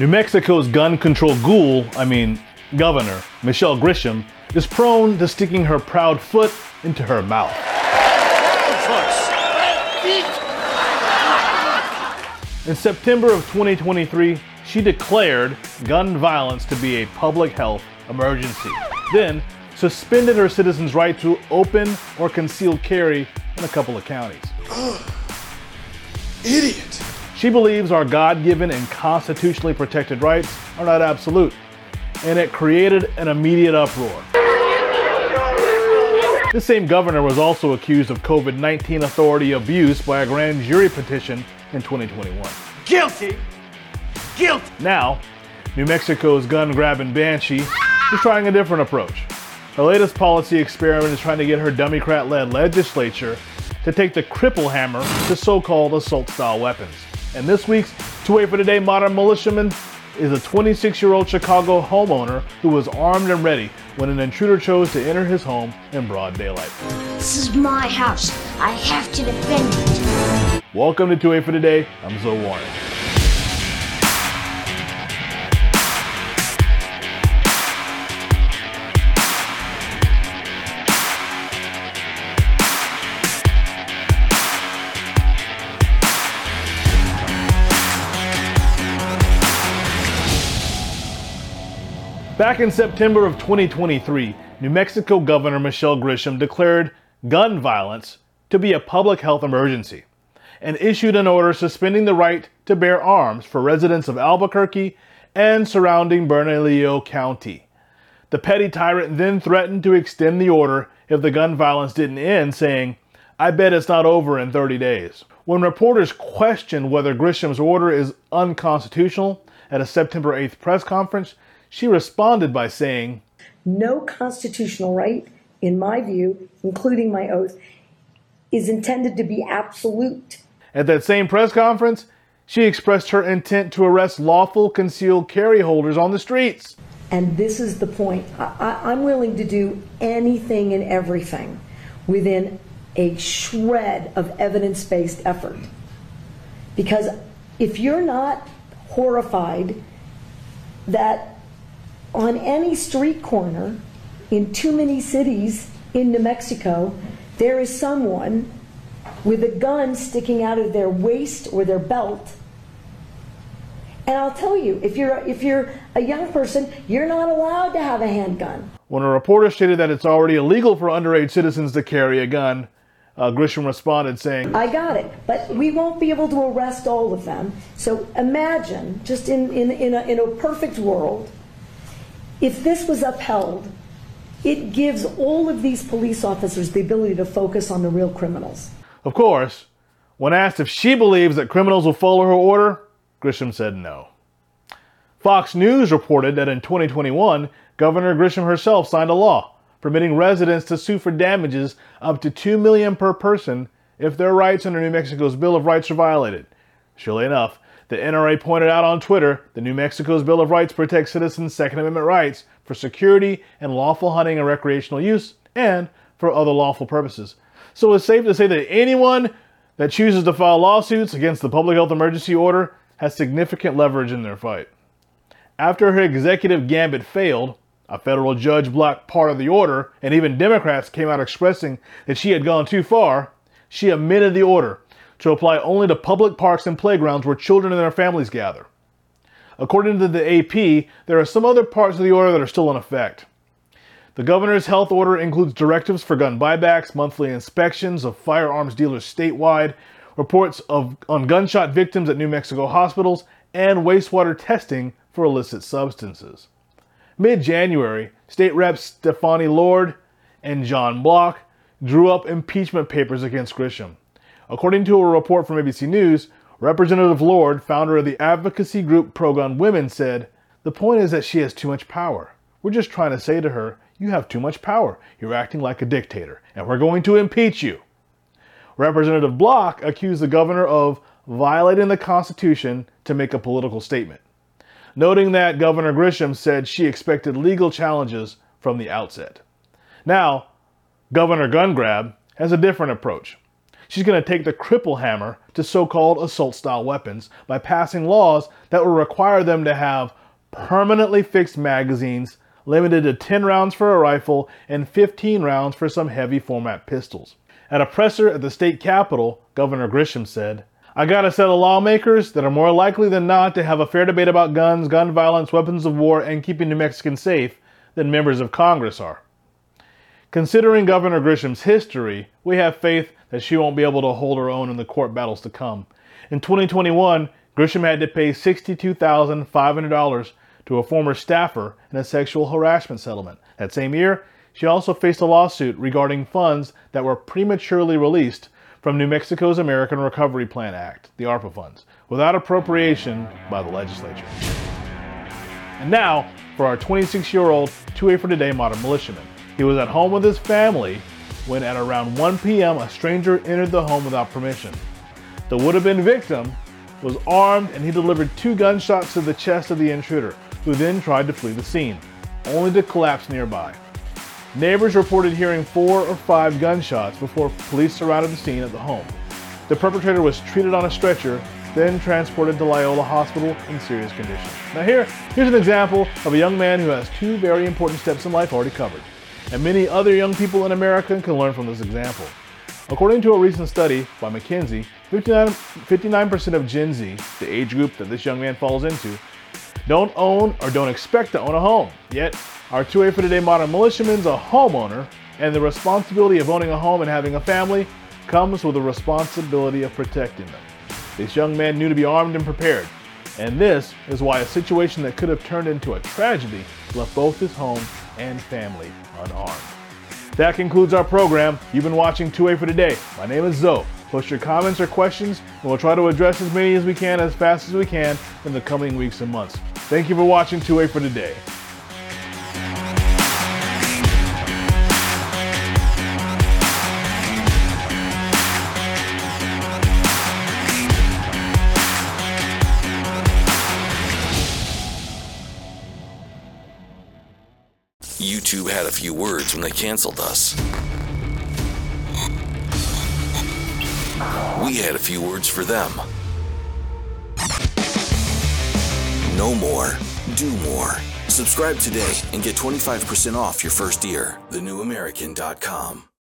New Mexico's gun control ghoul, I mean, governor, Michelle Grisham, is prone to sticking her proud foot into her mouth. In September of 2023, she declared gun violence to be a public health emergency. Then suspended her citizens' right to open or concealed carry in a couple of counties. Idiot. She believes our God given and constitutionally protected rights are not absolute, and it created an immediate uproar. This same governor was also accused of COVID 19 authority abuse by a grand jury petition in 2021. Guilty. Guilty. Now, New Mexico's gun grabbing banshee is trying a different approach. Her latest policy experiment is trying to get her Democrat led legislature to take the cripple hammer to so called assault style weapons. And this week's 2A for Today Modern Militiaman is a 26 year old Chicago homeowner who was armed and ready when an intruder chose to enter his home in broad daylight. This is my house. I have to defend it. Welcome to 2A for Today. I'm Zoe Warren. Back in September of 2023, New Mexico Governor Michelle Grisham declared gun violence to be a public health emergency and issued an order suspending the right to bear arms for residents of Albuquerque and surrounding Bernalillo County. The petty tyrant then threatened to extend the order if the gun violence didn't end, saying, I bet it's not over in 30 days. When reporters questioned whether Grisham's order is unconstitutional at a September 8th press conference, she responded by saying, No constitutional right, in my view, including my oath, is intended to be absolute. At that same press conference, she expressed her intent to arrest lawful concealed carry holders on the streets. And this is the point. I, am willing to do anything and everything within a shred of evidence based effort. Because if you're not horrified that on any street corner in too many cities in New Mexico, there is someone with a gun sticking out of their waist or their belt. And I'll tell you, if you're if you're a young person, you're not allowed to have a handgun. When a reporter stated that it's already illegal for underage citizens to carry a gun, uh, Grisham responded saying, I got it, but we won't be able to arrest all of them. So imagine, just in, in, in, a, in a perfect world, if this was upheld, it gives all of these police officers the ability to focus on the real criminals. Of course, when asked if she believes that criminals will follow her order, Grisham said no. Fox News reported that in 2021, Governor Grisham herself signed a law permitting residents to sue for damages up to 2 million per person if their rights under New Mexico's Bill of Rights are violated. Surely enough, the NRA pointed out on Twitter that New Mexico's Bill of Rights protects citizens' Second Amendment rights for security and lawful hunting and recreational use, and for other lawful purposes. So it's safe to say that anyone that chooses to file lawsuits against the public health emergency order has significant leverage in their fight. After her executive gambit failed, a federal judge blocked part of the order, and even Democrats came out expressing that she had gone too far. She amended the order to apply only to public parks and playgrounds where children and their families gather. According to the AP, there are some other parts of the order that are still in effect. The governor's health order includes directives for gun buybacks, monthly inspections of firearms dealers statewide, reports of on gunshot victims at New Mexico hospitals, and wastewater testing for illicit substances. Mid January, State Reps Stefani Lord and John Block drew up impeachment papers against Grisham. According to a report from ABC News, Representative Lord, founder of the advocacy group Pro Gun Women, said, The point is that she has too much power. We're just trying to say to her, You have too much power. You're acting like a dictator, and we're going to impeach you. Representative Block accused the governor of violating the Constitution to make a political statement, noting that Governor Grisham said she expected legal challenges from the outset. Now, Governor Gungrab has a different approach. She's going to take the cripple hammer to so called assault style weapons by passing laws that will require them to have permanently fixed magazines limited to 10 rounds for a rifle and 15 rounds for some heavy format pistols. At a presser at the state capitol, Governor Grisham said, I got a set of lawmakers that are more likely than not to have a fair debate about guns, gun violence, weapons of war, and keeping New Mexicans safe than members of Congress are. Considering Governor Grisham's history, we have faith that she won't be able to hold her own in the court battles to come. In 2021, Grisham had to pay $62,500 to a former staffer in a sexual harassment settlement. That same year, she also faced a lawsuit regarding funds that were prematurely released from New Mexico's American Recovery Plan Act, the ARPA funds, without appropriation by the legislature. And now, for our 26 year old 2A for Today modern militiaman. He was at home with his family when, at around 1 p.m., a stranger entered the home without permission. The would have been victim was armed and he delivered two gunshots to the chest of the intruder, who then tried to flee the scene, only to collapse nearby. Neighbors reported hearing four or five gunshots before police surrounded the scene at the home. The perpetrator was treated on a stretcher, then transported to Loyola Hospital in serious condition. Now here, here's an example of a young man who has two very important steps in life already covered. And many other young people in America can learn from this example. According to a recent study by McKinsey, 59, 59% of Gen Z, the age group that this young man falls into, don't own or don't expect to own a home. Yet, our 2A for Today modern militiaman's a homeowner, and the responsibility of owning a home and having a family comes with the responsibility of protecting them. This young man knew to be armed and prepared, and this is why a situation that could have turned into a tragedy left both his home and family unarmed. That concludes our program. You've been watching 2A for Today. My name is Zoe. Post your comments or questions, and we'll try to address as many as we can as fast as we can in the coming weeks and months. Thank you for watching 2A for Today. YouTube had a few words when they canceled us. We had a few words for them. No more, do more. Subscribe today and get 25% off your first year. TheNewAmerican.com.